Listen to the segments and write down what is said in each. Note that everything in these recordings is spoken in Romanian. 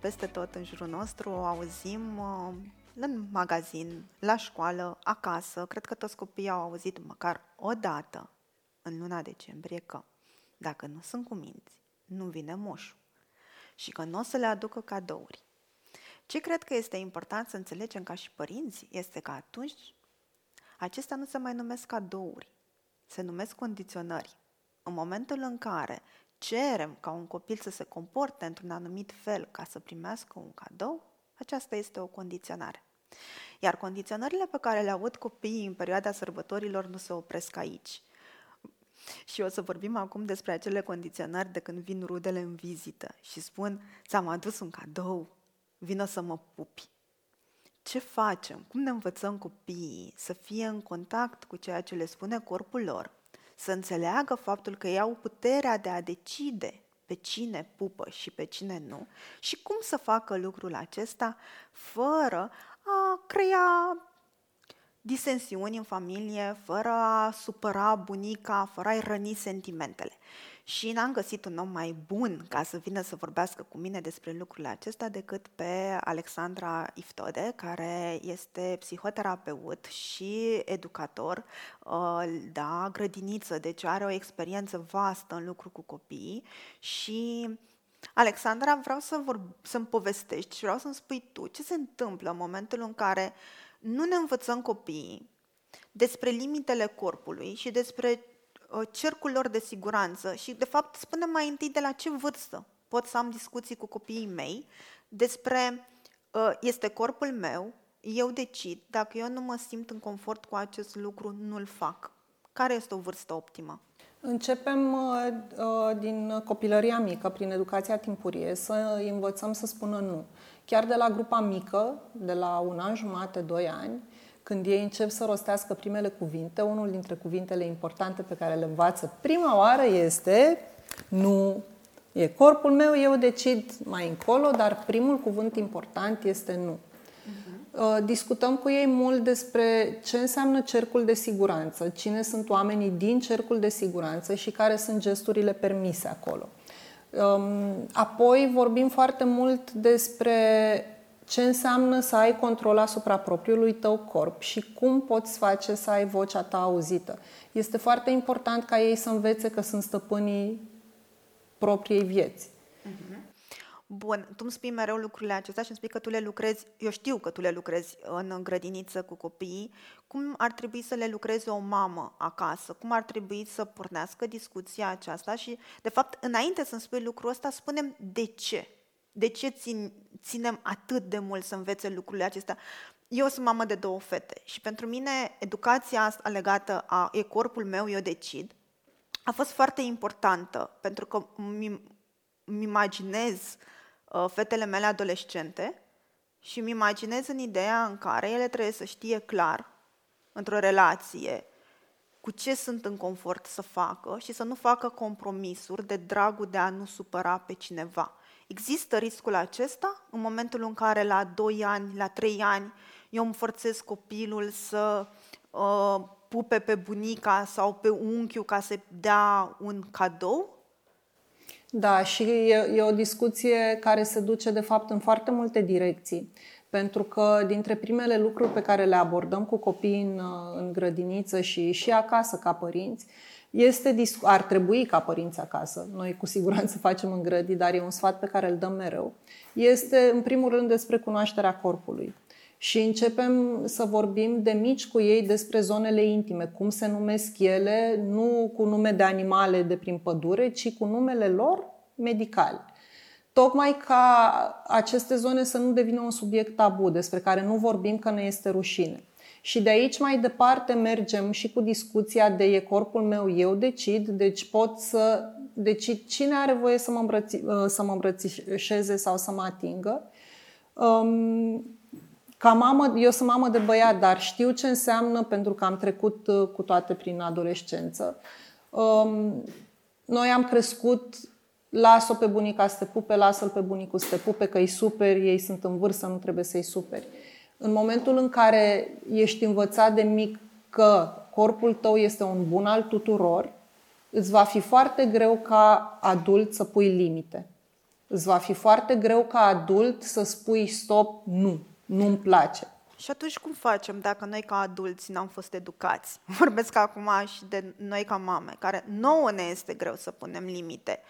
peste tot în jurul nostru auzim uh, în magazin, la școală, acasă, cred că toți copiii au auzit măcar o dată în luna decembrie că dacă nu sunt cu minți, nu vine moșul și că nu o să le aducă cadouri. Ce cred că este important să înțelegem ca și părinți este că atunci acestea nu se mai numesc cadouri, se numesc condiționări. În momentul în care cerem ca un copil să se comporte într-un anumit fel ca să primească un cadou, aceasta este o condiționare. Iar condiționările pe care le aud copiii în perioada sărbătorilor nu se opresc aici. Și o să vorbim acum despre acele condiționări de când vin rudele în vizită și spun, ți-am adus un cadou, vină să mă pupi. Ce facem? Cum ne învățăm copiii să fie în contact cu ceea ce le spune corpul lor, să înțeleagă faptul că ei au puterea de a decide pe cine pupă și pe cine nu și cum să facă lucrul acesta fără a crea disensiuni în familie, fără a supăra bunica, fără a-i răni sentimentele. Și n-am găsit un om mai bun ca să vină să vorbească cu mine despre lucrurile acestea decât pe Alexandra Iftode, care este psihoterapeut și educator, uh, da, grădiniță, deci are o experiență vastă în lucru cu copiii și Alexandra, vreau să vor, să-mi povestești și vreau să-mi spui tu ce se întâmplă în momentul în care nu ne învățăm copiii despre limitele corpului și despre uh, cercul lor de siguranță și, de fapt, spunem mai întâi de la ce vârstă pot să am discuții cu copiii mei despre uh, este corpul meu, eu decid, dacă eu nu mă simt în confort cu acest lucru, nu-l fac. Care este o vârstă optimă? Începem uh, uh, din copilăria mică, prin educația timpurie, să învățăm să spună nu. Chiar de la grupa mică, de la un an jumate, doi ani, când ei încep să rostească primele cuvinte, unul dintre cuvintele importante pe care le învață prima oară este nu. E corpul meu, eu decid mai încolo, dar primul cuvânt important este nu. Uh, discutăm cu ei mult despre ce înseamnă cercul de siguranță, cine sunt oamenii din cercul de siguranță și care sunt gesturile permise acolo. Um, apoi vorbim foarte mult despre ce înseamnă să ai control asupra propriului tău corp și cum poți face să ai vocea ta auzită. Este foarte important ca ei să învețe că sunt stăpânii propriei vieți. Uh-huh. Bun, tu îmi spui mereu lucrurile acestea și îmi spui că tu le lucrezi, eu știu că tu le lucrezi în grădiniță cu copiii, cum ar trebui să le lucreze o mamă acasă, cum ar trebui să pornească discuția aceasta și, de fapt, înainte să-mi spui lucrul ăsta, spunem de ce. De ce țin, ținem atât de mult să învețe lucrurile acestea? Eu sunt mamă de două fete și pentru mine educația asta legată a e corpul meu, eu decid, a fost foarte importantă pentru că îmi imaginez uh, Uh, fetele mele adolescente și îmi imaginez în ideea în care ele trebuie să știe clar, într-o relație, cu ce sunt în confort să facă și să nu facă compromisuri de dragul de a nu supăra pe cineva. Există riscul acesta în momentul în care la 2 ani, la 3 ani, eu îmi forțez copilul să uh, pupe pe bunica sau pe unchiul ca să dea un cadou? Da, și e, e o discuție care se duce, de fapt, în foarte multe direcții. Pentru că dintre primele lucruri pe care le abordăm cu copiii în, în grădiniță și, și acasă ca părinți, este, ar trebui ca părinți acasă, noi cu siguranță facem în grădii, dar e un sfat pe care îl dăm mereu, este în primul rând despre cunoașterea corpului. Și începem să vorbim de mici cu ei despre zonele intime, cum se numesc ele, nu cu nume de animale de prin pădure, ci cu numele lor medicale. Tocmai ca aceste zone să nu devină un subiect tabu despre care nu vorbim că ne este rușine. Și de aici mai departe mergem și cu discuția de e corpul meu, eu decid, deci pot să decid cine are voie să mă, îmbrăți, să mă îmbrățișeze sau să mă atingă. Um, ca mamă, eu sunt mamă de băiat, dar știu ce înseamnă pentru că am trecut uh, cu toate prin adolescență. Um, noi am crescut, lasă-o pe bunica să te pupe, lasă-l pe bunicul să te pupe, că îi superi, ei sunt în vârstă, nu trebuie să-i superi. În momentul în care ești învățat de mic că corpul tău este un bun al tuturor, îți va fi foarte greu ca adult să pui limite. Îți va fi foarte greu ca adult să spui stop, nu, nu-mi place. Și atunci cum facem dacă noi ca adulți n-am fost educați? Vorbesc acum și de noi ca mame, care nouă ne este greu să punem limite.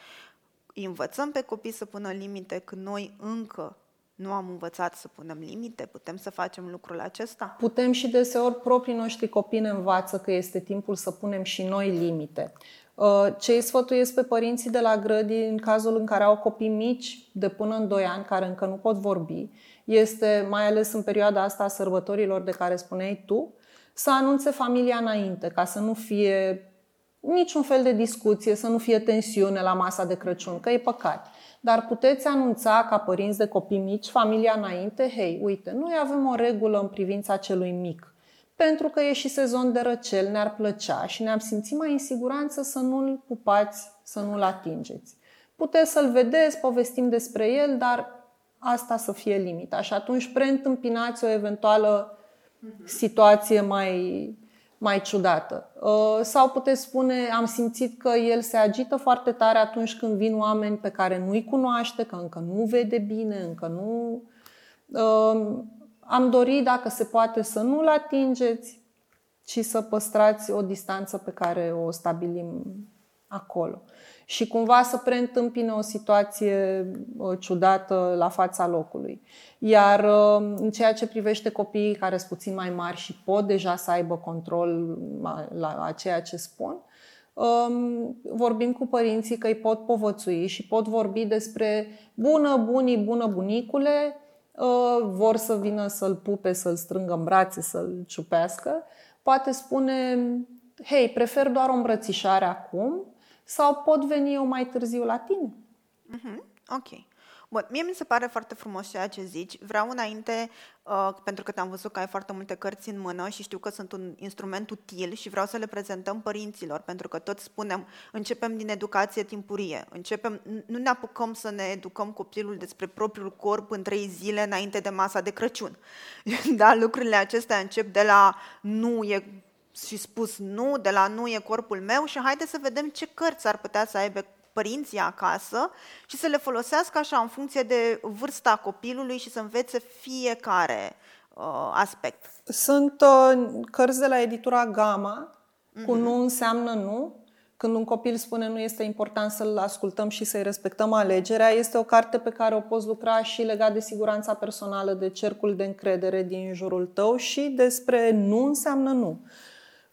Învățăm pe copii să pună limite când noi încă nu am învățat să punem limite? Putem să facem lucrul acesta? Putem și deseori proprii noștri copii ne învață că este timpul să punem și noi limite. Uh, ce îi sfătuiesc pe părinții de la grădi în cazul în care au copii mici de până în 2 ani care încă nu pot vorbi este, mai ales în perioada asta a sărbătorilor de care spuneai tu, să anunțe familia înainte, ca să nu fie niciun fel de discuție, să nu fie tensiune la masa de Crăciun, că e păcat. Dar puteți anunța ca părinți de copii mici, familia înainte, hei, uite, noi avem o regulă în privința celui mic. Pentru că e și sezon de răcel, ne-ar plăcea și ne-am simțit mai în siguranță să nu-l pupați, să nu-l atingeți. Puteți să-l vedeți, povestim despre el, dar asta să fie limita. Și atunci preîntâmpinați o eventuală situație mai, mai ciudată. Uh, sau puteți spune, am simțit că el se agită foarte tare atunci când vin oameni pe care nu-i cunoaște, că încă nu vede bine, încă nu... Uh, am dorit, dacă se poate, să nu-l atingeți, ci să păstrați o distanță pe care o stabilim acolo și cumva să preîntâmpine o situație uh, ciudată la fața locului. Iar uh, în ceea ce privește copiii care sunt puțin mai mari și pot deja să aibă control la ceea ce spun, um, vorbim cu părinții că îi pot povățui și pot vorbi despre bună, bunii, bună bunicule, uh, vor să vină să-l pupe, să-l strângă în brațe, să-l ciupească. Poate spune, hei, prefer doar o îmbrățișare acum, sau pot veni eu mai târziu la tine. Mm-hmm. Ok. Bun, mie mi se pare foarte frumos ceea ce zici. Vreau înainte, uh, pentru că te-am văzut că ai foarte multe cărți în mână și știu că sunt un instrument util și vreau să le prezentăm părinților, pentru că toți spunem, începem din educație timpurie, începem, nu ne apucăm să ne educăm copilul despre propriul corp în trei zile înainte de masa de Crăciun. da, lucrurile acestea încep de la nu e și spus nu, de la nu e corpul meu și haide să vedem ce cărți ar putea să aibă părinții acasă și să le folosească așa în funcție de vârsta copilului și să învețe fiecare uh, aspect. Sunt uh, cărți de la editura Gama cu uh-huh. nu înseamnă nu. Când un copil spune nu este important să-l ascultăm și să-i respectăm alegerea, este o carte pe care o poți lucra și legat de siguranța personală, de cercul de încredere din jurul tău și despre nu înseamnă nu.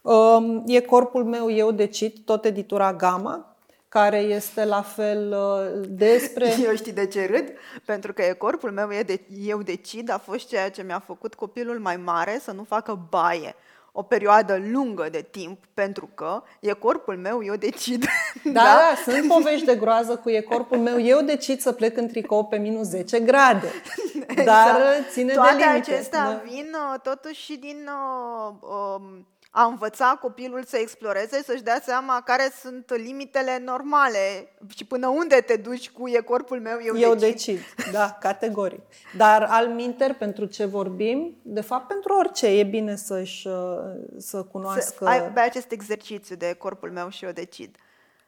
Um, e corpul meu, eu decid, tot editura Gama, care este la fel uh, despre... Eu știi de ce râd? Pentru că e corpul meu, e de, eu decid, a fost ceea ce mi-a făcut copilul mai mare să nu facă baie o perioadă lungă de timp, pentru că e corpul meu, eu decid. Da, da, da sunt povești de groază cu e corpul meu, eu decid să plec în tricou pe minus 10 grade. Exact. Dar ține Toate de limite. acestea da. vin uh, totuși și din uh, uh, a învăța copilul să exploreze, să-și dea seama care sunt limitele normale și până unde te duci cu e corpul meu, eu, eu decid. decid. Da, categoric. Dar al minter, pentru ce vorbim, de fapt pentru orice, e bine să-și uh, să cunoască... Să ai acest exercițiu de corpul meu și eu decid.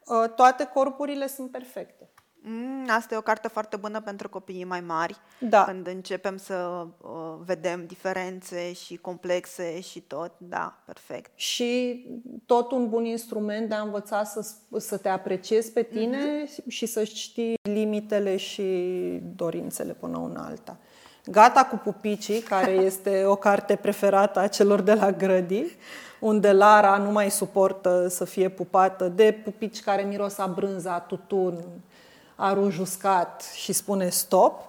Uh, toate corpurile sunt perfecte. Mm, asta e o carte foarte bună pentru copiii mai mari, da. când începem să uh, vedem diferențe și complexe și tot. Da, perfect. Și tot un bun instrument de a învăța să, să te apreciezi pe tine mm-hmm. și să știi limitele și dorințele până una alta. Gata cu pupicii, care este o carte preferată a celor de la grădi, unde Lara nu mai suportă să fie pupată de pupici care miros a brânza, a tutun, arul uscat și spune stop.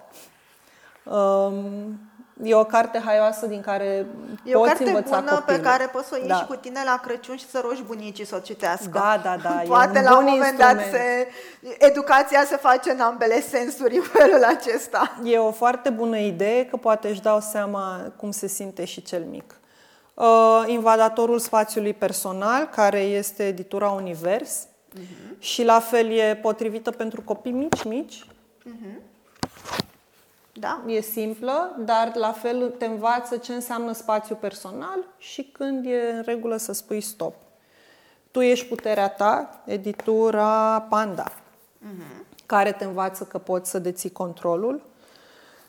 Um, e o carte haioasă din care e poți o carte învăța bună copilul. pe care poți să o iei da. și cu tine la Crăciun și să rogi bunicii să o citească. Da, da, da. Poate e un la un moment instrument. dat se, educația se face în ambele sensuri în felul acesta. E o foarte bună idee că poate își dau seama cum se simte și cel mic. Uh, Invadatorul spațiului personal, care este editura Univers, Uh-huh. Și la fel e potrivită pentru copii mici, mici. Uh-huh. Da. E simplă, dar la fel te învață ce înseamnă spațiu personal și când e în regulă să spui stop. Tu ești puterea ta, editura Panda. Uh-huh. care te învață că poți să deții controlul.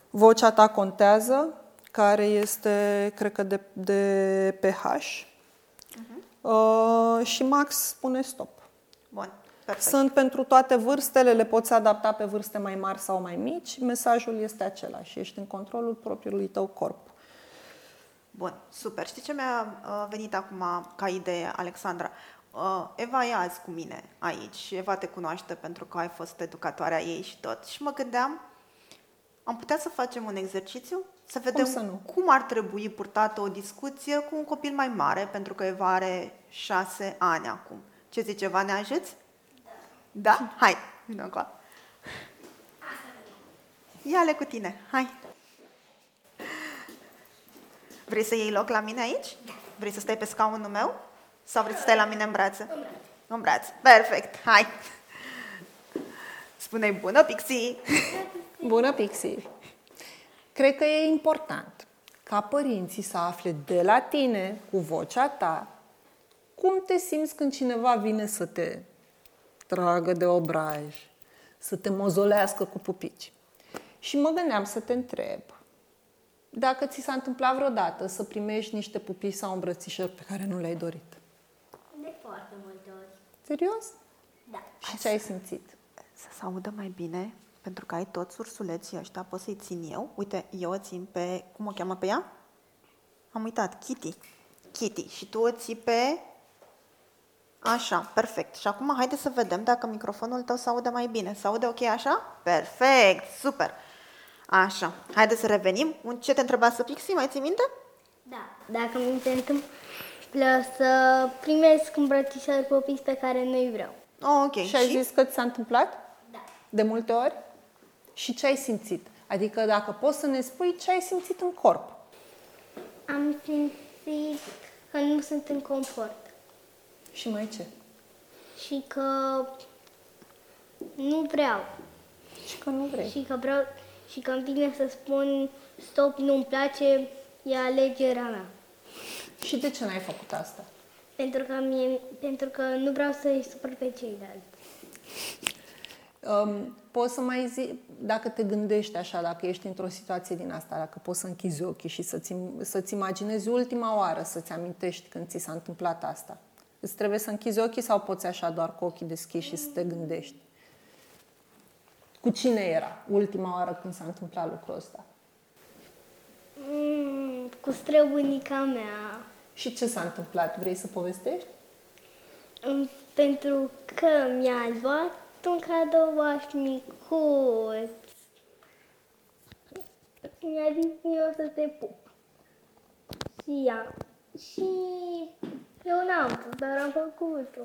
Vocea ta contează, care este, cred că, de, de pH. Uh-huh. Uh, și Max spune stop. Bun. Perfect. Sunt pentru toate vârstele, le poți adapta pe vârste mai mari sau mai mici. Mesajul este același. Ești în controlul propriului tău corp. Bun, super. Știi ce mi-a uh, venit acum ca idee, Alexandra? Uh, Eva e azi cu mine aici Eva te cunoaște pentru că ai fost educatoarea ei și tot. Și mă gândeam, am putea să facem un exercițiu? Să vedem cum, să nu? cum ar trebui purtată o discuție cu un copil mai mare, pentru că Eva are șase ani acum. Ce zice Eva, ne ajuți? Da? Hai, vină acolo. Ia-le cu tine, hai. Vrei să iei loc la mine aici? Vrei să stai pe scaunul meu? Sau vrei să stai la mine în brațe? În brațe. În brațe. Perfect. Hai. Spune bună, Pixie. Bună, Pixie. Cred că e important ca părinții să afle de la tine, cu vocea ta, cum te simți când cineva vine să te tragă de obraj, să te mozolească cu pupici. Și mă gândeam să te întreb dacă ți s-a întâmplat vreodată să primești niște pupici sau îmbrățișări pe care nu le-ai dorit. De foarte multe ori. Serios? Da. Și ce ai simțit? Să se audă mai bine, pentru că ai toți ursuleții ăștia, pot să-i țin eu. Uite, eu o țin pe, cum o cheamă pe ea? Am uitat, Kitty. Kitty. Și tu o ții pe Așa, perfect. Și acum haide să vedem dacă microfonul tău se aude mai bine. Se aude ok așa? Perfect, super. Așa, haide să revenim. Ce te întreba să fixi, mai ții minte? Da, dacă mi se întâmplă să primesc îmbrățișări popis pe care nu-i vreau. Oh, ok. Și ai zis că ți s-a întâmplat? Da. De multe ori? Și ce ai simțit? Adică dacă poți să ne spui ce ai simțit în corp. Am simțit că nu sunt în confort. Și mai ce? Și că nu vreau. Și că nu vrei. Și că vreau și că îmi vine să spun stop, nu-mi place, e alegerea mea. Și de ce n-ai făcut asta? Pentru că, mie, pentru că nu vreau să-i supăr pe ceilalți. Um, poți să mai zi, dacă te gândești așa, dacă ești într-o situație din asta, dacă poți să închizi ochii și să-ți, să-ți imaginezi ultima oară, să-ți amintești când ți s-a întâmplat asta. Îți trebuie să închizi ochii sau poți așa doar cu ochii deschiși și să te gândești? Cu cine era ultima oară când s-a întâmplat lucrul ăsta? Mm, cu străbunica mea. Și ce s-a întâmplat? Vrei să povestești? Mm, pentru că mi-a luat un cadouaș micuț. Mi-a zis eu să te pup. Și ea. Și eu n-am pus, dar am făcut-o.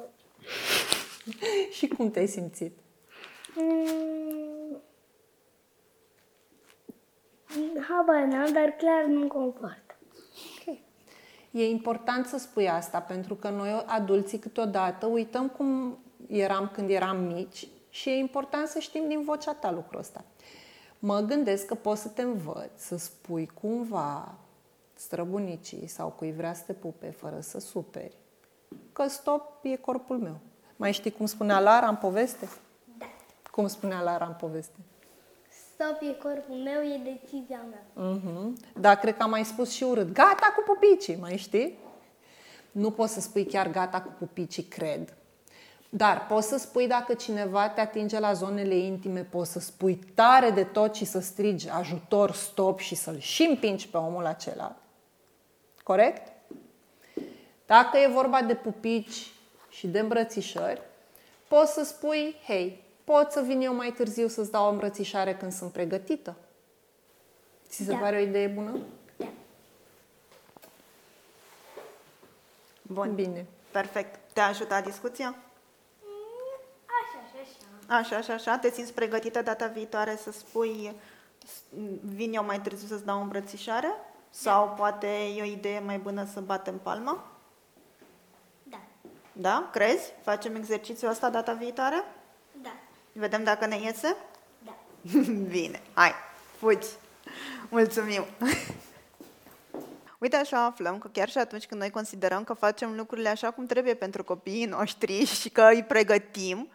și cum te-ai simțit? Mm, habar n-am, dar clar nu confort. Okay. E important să spui asta, pentru că noi, adulții, câteodată uităm cum eram când eram mici și e important să știm din vocea ta lucrul ăsta. Mă gândesc că poți să te învăț să spui cumva străbunicii sau cui vrea să te pupe fără să superi, că stop e corpul meu. Mai știi cum spunea Lara în poveste? Da. Cum spunea Lara în poveste? Stop e corpul meu, e decizia mea. Uh-huh. Da, cred că am mai spus și urât. Gata cu pupicii, mai știi? Nu poți să spui chiar gata cu pupicii, cred. Dar poți să spui dacă cineva te atinge la zonele intime, poți să spui tare de tot și să strigi ajutor, stop și să-l și împingi pe omul acela. Corect? Dacă e vorba de pupici și de îmbrățișări, poți să spui, hei, pot să vin eu mai târziu să-ți dau o îmbrățișare când sunt pregătită? Ți se da. pare o idee bună? Da. Bun. Bine. Perfect. Te-a ajutat discuția? Așa, așa, așa. Așa, așa, așa. Te simți pregătită data viitoare să spui vin eu mai târziu să-ți dau o îmbrățișare? Sau da. poate e o idee mai bună să batem palma? Da. Da? Crezi? Facem exercițiul ăsta data viitoare? Da. Vedem dacă ne iese? Da. Bine, hai, fugi. Mulțumim. Uite, așa aflăm că chiar și atunci când noi considerăm că facem lucrurile așa cum trebuie pentru copiii noștri și că îi pregătim,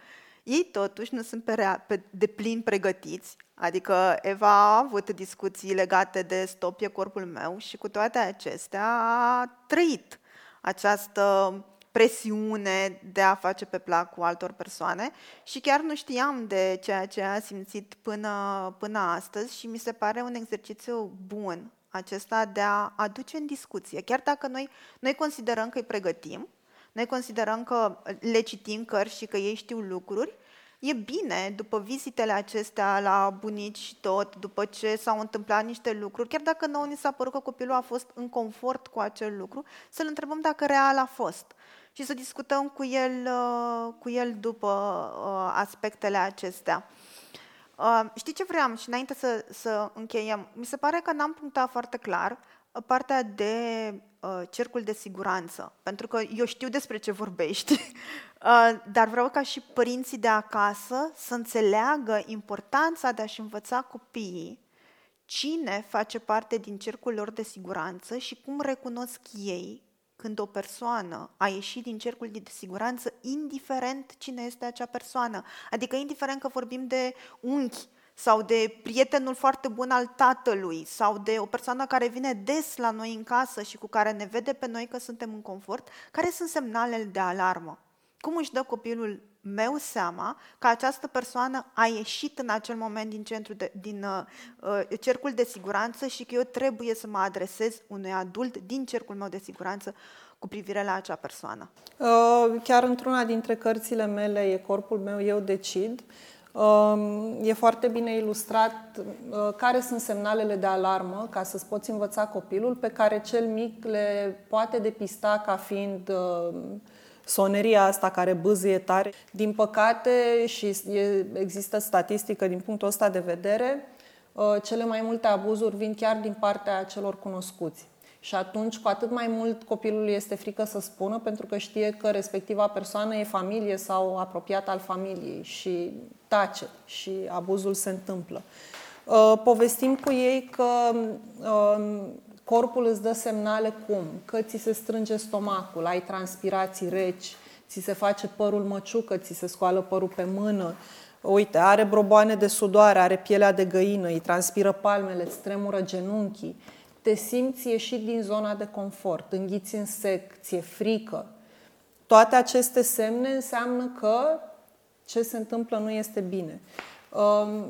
ei totuși nu sunt pe, rea, pe deplin pregătiți. Adică Eva a avut discuții legate de stop e corpul meu și cu toate acestea a trăit această presiune de a face pe plac cu altor persoane și chiar nu știam de ceea ce a simțit până, până astăzi și mi se pare un exercițiu bun acesta de a aduce în discuție. Chiar dacă noi, noi considerăm că îi pregătim, noi considerăm că le citim cărți și că ei știu lucruri, e bine, după vizitele acestea la bunici și tot, după ce s-au întâmplat niște lucruri, chiar dacă nouă ni s-a părut că copilul a fost în confort cu acel lucru, să-l întrebăm dacă real a fost și să discutăm cu el, uh, cu el după uh, aspectele acestea. Uh, știi ce vreau și înainte să, să încheiem? Mi se pare că n-am punctat foarte clar partea de uh, cercul de siguranță, pentru că eu știu despre ce vorbești, uh, dar vreau ca și părinții de acasă să înțeleagă importanța de a-și învăța copiii cine face parte din cercul lor de siguranță și cum recunosc ei când o persoană a ieșit din cercul de siguranță, indiferent cine este acea persoană. Adică indiferent că vorbim de unchi sau de prietenul foarte bun al tatălui sau de o persoană care vine des la noi în casă și cu care ne vede pe noi că suntem în confort, care sunt semnalele de alarmă? Cum își dă copilul meu seama că această persoană a ieșit în acel moment din, centru de, din uh, uh, cercul de siguranță și că eu trebuie să mă adresez unui adult din cercul meu de siguranță cu privire la acea persoană. Uh, chiar într-una dintre cărțile mele, E corpul meu, eu decid, um, E foarte bine ilustrat uh, care sunt semnalele de alarmă ca să-ți poți învăța copilul pe care cel mic le poate depista ca fiind uh, soneria asta care bâzâie tare. Din păcate, și există statistică din punctul ăsta de vedere, uh, cele mai multe abuzuri vin chiar din partea celor cunoscuți. Și atunci, cu atât mai mult, copilul este frică să spună, pentru că știe că respectiva persoană e familie sau apropiat al familiei și tace și abuzul se întâmplă. Uh, povestim cu ei că uh, Corpul îți dă semnale cum? Că ți se strânge stomacul, ai transpirații reci, ți se face părul măciucă, ți se scoală părul pe mână, uite, are broboane de sudoare, are pielea de găină, îi transpiră palmele, îți tremură genunchii, te simți ieșit din zona de confort, înghiți în sec, ți-e frică. Toate aceste semne înseamnă că ce se întâmplă nu este bine.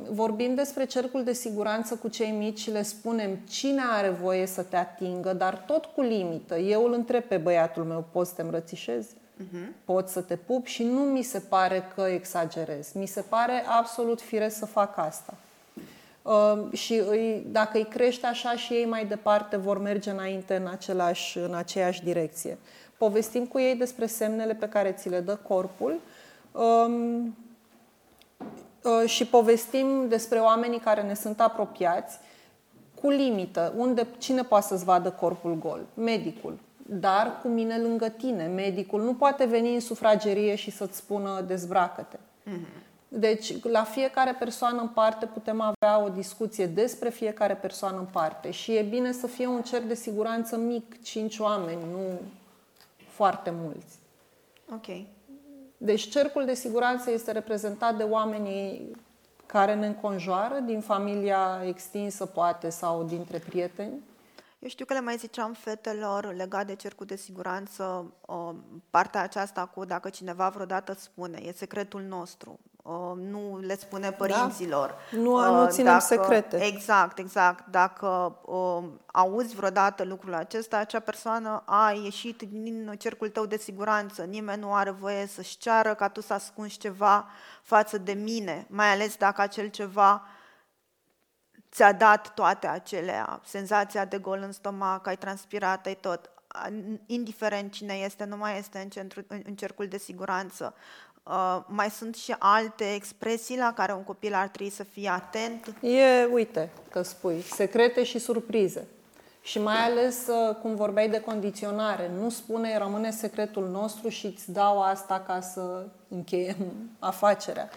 Vorbim despre cercul de siguranță cu cei mici și le spunem cine are voie să te atingă, dar tot cu limită. Eu îl întreb pe băiatul meu, poți să te îmbrățișezi? Uh-huh. Pot să te pup și nu mi se pare că exagerez. Mi se pare absolut firesc să fac asta. Uh, și îi, dacă îi crește așa și ei mai departe vor merge înainte în, același, în aceeași direcție. Povestim cu ei despre semnele pe care ți le dă corpul. Uh, Uh, și povestim despre oamenii care ne sunt apropiați cu limită. Unde, cine poate să-ți vadă corpul gol? Medicul. Dar cu mine lângă tine. Medicul nu poate veni în sufragerie și să-ți spună dezbracă-te. Mm-hmm. Deci, la fiecare persoană în parte putem avea o discuție despre fiecare persoană în parte și e bine să fie un cer de siguranță mic, cinci oameni, nu foarte mulți. Ok. Deci cercul de siguranță este reprezentat de oamenii care ne înconjoară, din familia extinsă poate sau dintre prieteni. Eu știu că le mai ziceam fetelor legat de cercul de siguranță, o, partea aceasta cu dacă cineva vreodată spune, e secretul nostru, o, nu le spune da. părinților. Da. Nu, nu ținem dacă, secrete. Exact, exact. Dacă o, auzi vreodată lucrul acesta, acea persoană a ieșit din cercul tău de siguranță. Nimeni nu are voie să-și ceară ca tu să ascunzi ceva față de mine, mai ales dacă acel ceva ți-a dat toate acelea, senzația de gol în stomac, ai transpirat, ai tot, indiferent cine este, nu mai este în, centru, în, în cercul de siguranță. Uh, mai sunt și alte expresii la care un copil ar trebui să fie atent? E, uite, că spui, secrete și surprize. Și mai ales, uh, cum vorbeai de condiționare, nu spune rămâne secretul nostru și îți dau asta ca să încheiem afacerea.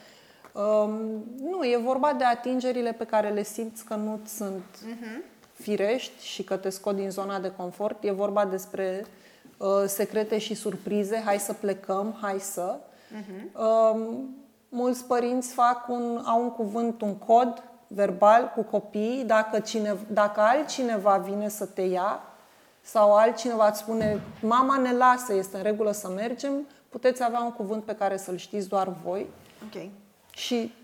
Um, nu, e vorba de atingerile pe care le simți că nu sunt uh-huh. firești și că te scot din zona de confort. E vorba despre uh, secrete și surprize. Hai să plecăm, hai să. Uh-huh. Um, Mulți părinți fac un, au un cuvânt, un cod verbal cu copiii. Dacă, cine, dacă altcineva vine să te ia sau altcineva îți spune mama ne lasă, este în regulă să mergem, puteți avea un cuvânt pe care să-l știți doar voi. Ok. Și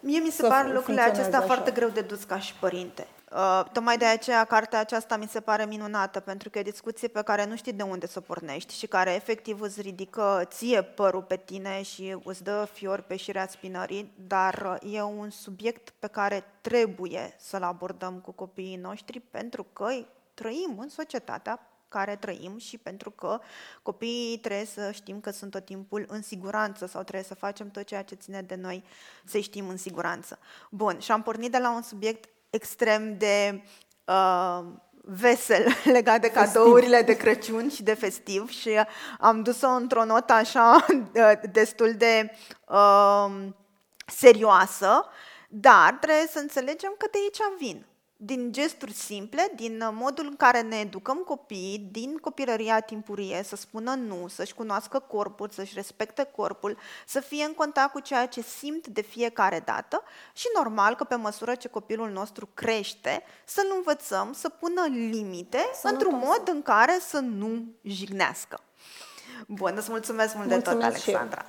Mie mi se să par fu- lucrurile funcționeze acestea așa. foarte greu de dus ca și părinte. Uh, tocmai de aceea cartea aceasta mi se pare minunată, pentru că e o discuție pe care nu știi de unde să o pornești și care efectiv îți ridică ție părul pe tine și îți dă fiori pe șirea spinării, dar uh, e un subiect pe care trebuie să-l abordăm cu copiii noștri pentru că trăim în societatea care trăim și pentru că copiii trebuie să știm că sunt tot timpul în siguranță sau trebuie să facem tot ceea ce ține de noi să știm în siguranță. Bun, și am pornit de la un subiect extrem de uh, vesel legat de cadourile de Crăciun și de festiv și am dus-o într-o notă așa uh, destul de uh, serioasă, dar trebuie să înțelegem că de aici vin. Din gesturi simple, din uh, modul în care ne educăm copiii, din copilăria timpurie, să spună nu, să-și cunoască corpul, să-și respecte corpul, să fie în contact cu ceea ce simt de fiecare dată și normal că pe măsură ce copilul nostru crește, să-l învățăm să pună limite Sănătos. într-un mod în care să nu jignească. Bun, îți mulțumesc mult de tot, Mulțumesc și eu. Alexandra.